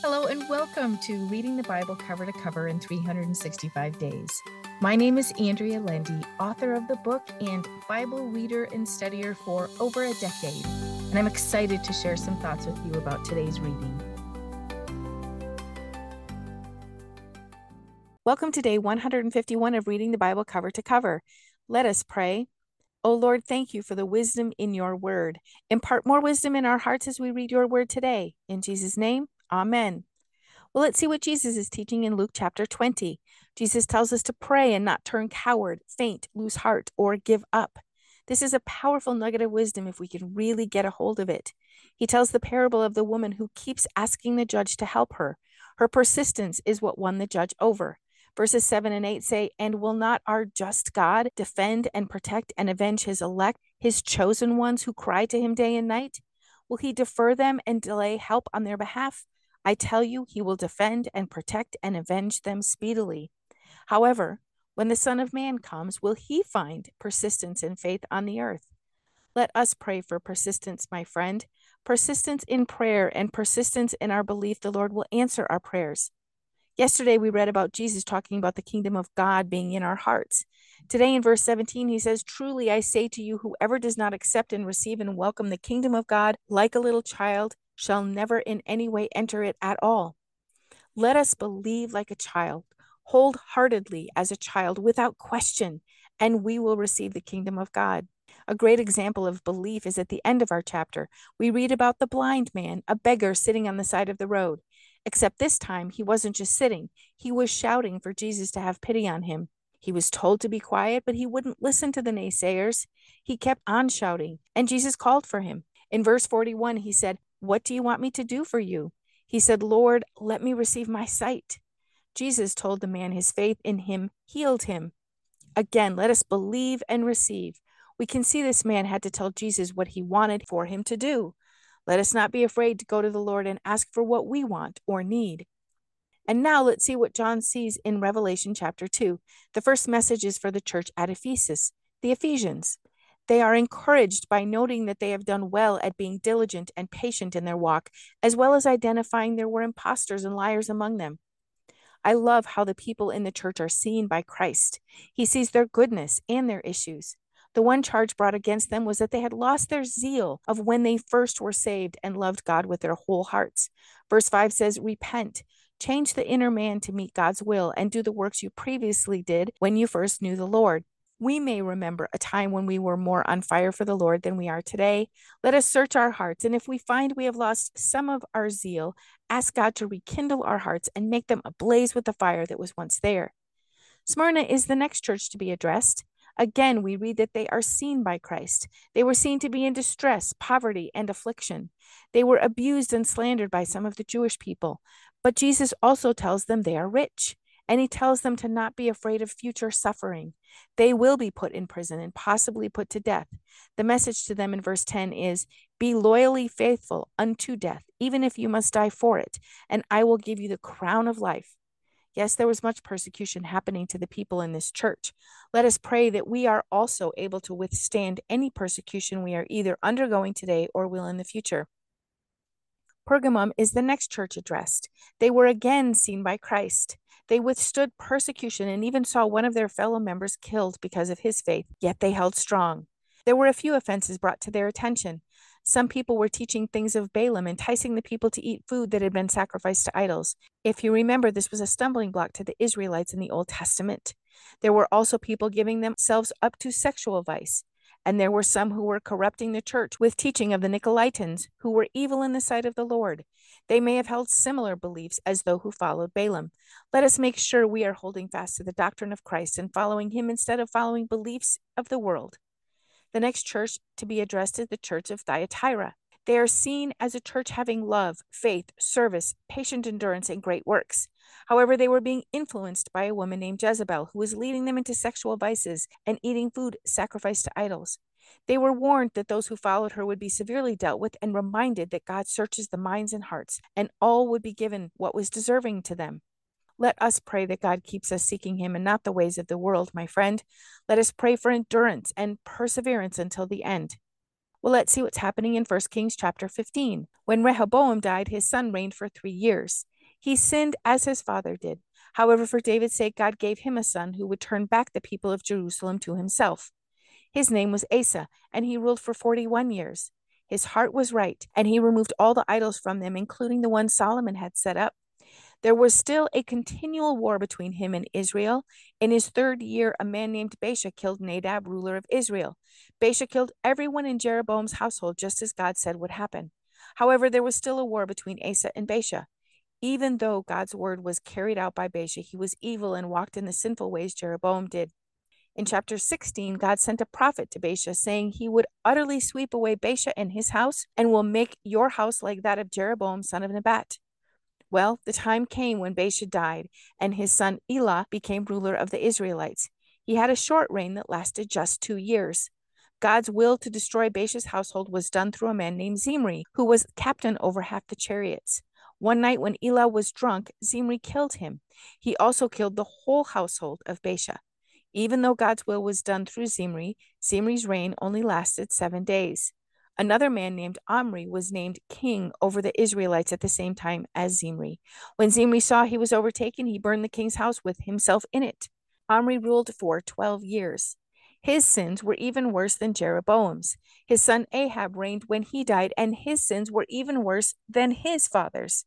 Hello, and welcome to Reading the Bible Cover to Cover in 365 Days. My name is Andrea Lendy, author of the book and Bible reader and studier for over a decade, and I'm excited to share some thoughts with you about today's reading. Welcome to day 151 of Reading the Bible Cover to Cover. Let us pray. O Lord, thank you for the wisdom in your word. Impart more wisdom in our hearts as we read your word today. In Jesus' name, Amen. Well, let's see what Jesus is teaching in Luke chapter 20. Jesus tells us to pray and not turn coward, faint, lose heart, or give up. This is a powerful nugget of wisdom if we can really get a hold of it. He tells the parable of the woman who keeps asking the judge to help her. Her persistence is what won the judge over. Verses 7 and 8 say, And will not our just God defend and protect and avenge his elect, his chosen ones who cry to him day and night? Will he defer them and delay help on their behalf? I tell you, he will defend and protect and avenge them speedily. However, when the Son of Man comes, will he find persistence and faith on the earth? Let us pray for persistence, my friend. Persistence in prayer and persistence in our belief the Lord will answer our prayers. Yesterday, we read about Jesus talking about the kingdom of God being in our hearts. Today, in verse 17, he says, Truly I say to you, whoever does not accept and receive and welcome the kingdom of God like a little child shall never in any way enter it at all. Let us believe like a child, wholeheartedly as a child, without question, and we will receive the kingdom of God. A great example of belief is at the end of our chapter. We read about the blind man, a beggar sitting on the side of the road. Except this time, he wasn't just sitting, he was shouting for Jesus to have pity on him. He was told to be quiet, but he wouldn't listen to the naysayers. He kept on shouting, and Jesus called for him. In verse 41, he said, what do you want me to do for you? He said, Lord, let me receive my sight. Jesus told the man his faith in him healed him. Again, let us believe and receive. We can see this man had to tell Jesus what he wanted for him to do. Let us not be afraid to go to the Lord and ask for what we want or need. And now let's see what John sees in Revelation chapter 2. The first message is for the church at Ephesus, the Ephesians. They are encouraged by noting that they have done well at being diligent and patient in their walk, as well as identifying there were impostors and liars among them. I love how the people in the church are seen by Christ. He sees their goodness and their issues. The one charge brought against them was that they had lost their zeal of when they first were saved and loved God with their whole hearts. Verse 5 says, Repent, change the inner man to meet God's will, and do the works you previously did when you first knew the Lord we may remember a time when we were more on fire for the Lord than we are today. Let us search our hearts, and if we find we have lost some of our zeal, ask God to rekindle our hearts and make them ablaze with the fire that was once there. Smyrna is the next church to be addressed. Again, we read that they are seen by Christ. They were seen to be in distress, poverty, and affliction. They were abused and slandered by some of the Jewish people. But Jesus also tells them they are rich and he tells them to not be afraid of future suffering. They will be put in prison and possibly put to death. The message to them in verse 10 is Be loyally faithful unto death, even if you must die for it, and I will give you the crown of life. Yes, there was much persecution happening to the people in this church. Let us pray that we are also able to withstand any persecution we are either undergoing today or will in the future. Pergamum is the next church addressed. They were again seen by Christ. They withstood persecution and even saw one of their fellow members killed because of his faith, yet they held strong. There were a few offenses brought to their attention. Some people were teaching things of Balaam, enticing the people to eat food that had been sacrificed to idols. If you remember, this was a stumbling block to the Israelites in the Old Testament. There were also people giving themselves up to sexual vice. And there were some who were corrupting the church with teaching of the Nicolaitans, who were evil in the sight of the Lord. They may have held similar beliefs as those who followed Balaam. Let us make sure we are holding fast to the doctrine of Christ and following him instead of following beliefs of the world. The next church to be addressed is the church of Thyatira. They are seen as a church having love, faith, service, patient endurance, and great works. However, they were being influenced by a woman named Jezebel, who was leading them into sexual vices and eating food sacrificed to idols. They were warned that those who followed her would be severely dealt with and reminded that God searches the minds and hearts, and all would be given what was deserving to them. Let us pray that God keeps us seeking Him and not the ways of the world, my friend. Let us pray for endurance and perseverance until the end. Well, let's see what's happening in 1 Kings chapter 15. When Rehoboam died, his son reigned for three years. He sinned as his father did. However, for David's sake, God gave him a son who would turn back the people of Jerusalem to himself. His name was Asa, and he ruled for 41 years. His heart was right, and he removed all the idols from them, including the one Solomon had set up. There was still a continual war between him and Israel. In his third year, a man named Baasha killed Nadab, ruler of Israel. Baasha killed everyone in Jeroboam's household, just as God said would happen. However, there was still a war between Asa and Baasha. Even though God's word was carried out by Baasha, he was evil and walked in the sinful ways Jeroboam did. In chapter 16, God sent a prophet to Baasha, saying he would utterly sweep away Baasha and his house and will make your house like that of Jeroboam, son of Nebat. Well, the time came when Baasha died, and his son Elah became ruler of the Israelites. He had a short reign that lasted just two years. God's will to destroy Baasha's household was done through a man named Zimri, who was captain over half the chariots. One night when Elah was drunk, Zimri killed him. He also killed the whole household of Baasha. Even though God's will was done through Zimri, Zimri's reign only lasted seven days. Another man named Omri was named king over the Israelites at the same time as Zimri. When Zimri saw he was overtaken, he burned the king's house with himself in it. Omri ruled for 12 years. His sins were even worse than Jeroboam's. His son Ahab reigned when he died, and his sins were even worse than his father's.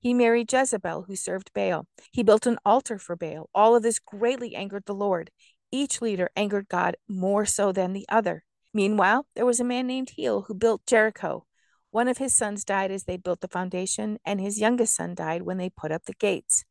He married Jezebel, who served Baal. He built an altar for Baal. All of this greatly angered the Lord. Each leader angered God more so than the other. Meanwhile, there was a man named Hiel who built Jericho. One of his sons died as they built the foundation, and his youngest son died when they put up the gates.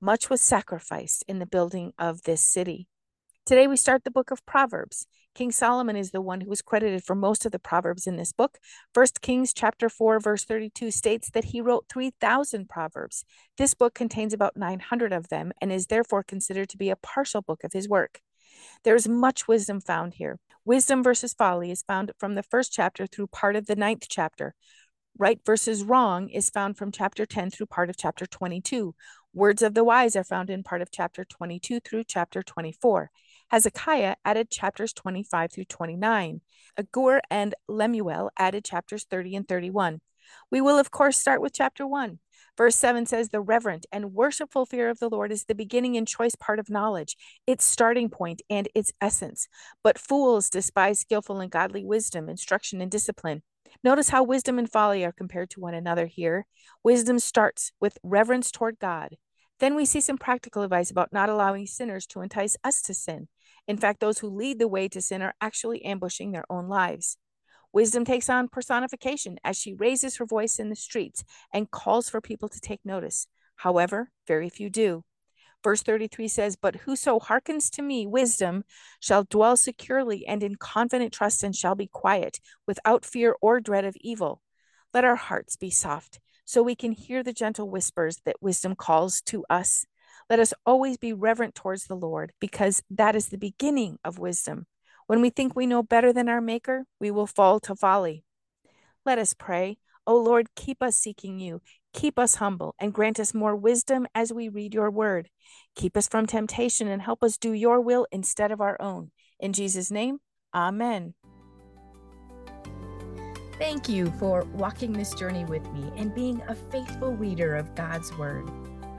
Much was sacrificed in the building of this city. Today we start the book of Proverbs. King Solomon is the one who is credited for most of the proverbs in this book. First Kings chapter 4 verse 32 states that he wrote 3000 proverbs. This book contains about 900 of them and is therefore considered to be a partial book of his work. There is much wisdom found here. Wisdom versus folly is found from the first chapter through part of the ninth chapter. Right versus wrong is found from chapter 10 through part of chapter 22. Words of the wise are found in part of chapter 22 through chapter 24. Hezekiah added chapters 25 through 29. Agur and Lemuel added chapters 30 and 31. We will, of course, start with chapter 1. Verse 7 says, The reverent and worshipful fear of the Lord is the beginning and choice part of knowledge, its starting point and its essence. But fools despise skillful and godly wisdom, instruction, and discipline. Notice how wisdom and folly are compared to one another here. Wisdom starts with reverence toward God. Then we see some practical advice about not allowing sinners to entice us to sin. In fact, those who lead the way to sin are actually ambushing their own lives. Wisdom takes on personification as she raises her voice in the streets and calls for people to take notice. However, very few do. Verse 33 says, But whoso hearkens to me, wisdom, shall dwell securely and in confident trust and shall be quiet, without fear or dread of evil. Let our hearts be soft, so we can hear the gentle whispers that wisdom calls to us. Let us always be reverent towards the Lord, because that is the beginning of wisdom. When we think we know better than our Maker, we will fall to folly. Let us pray. O Lord, keep us seeking you. Keep us humble and grant us more wisdom as we read your word. Keep us from temptation and help us do your will instead of our own. In Jesus' name, amen. Thank you for walking this journey with me and being a faithful reader of God's word.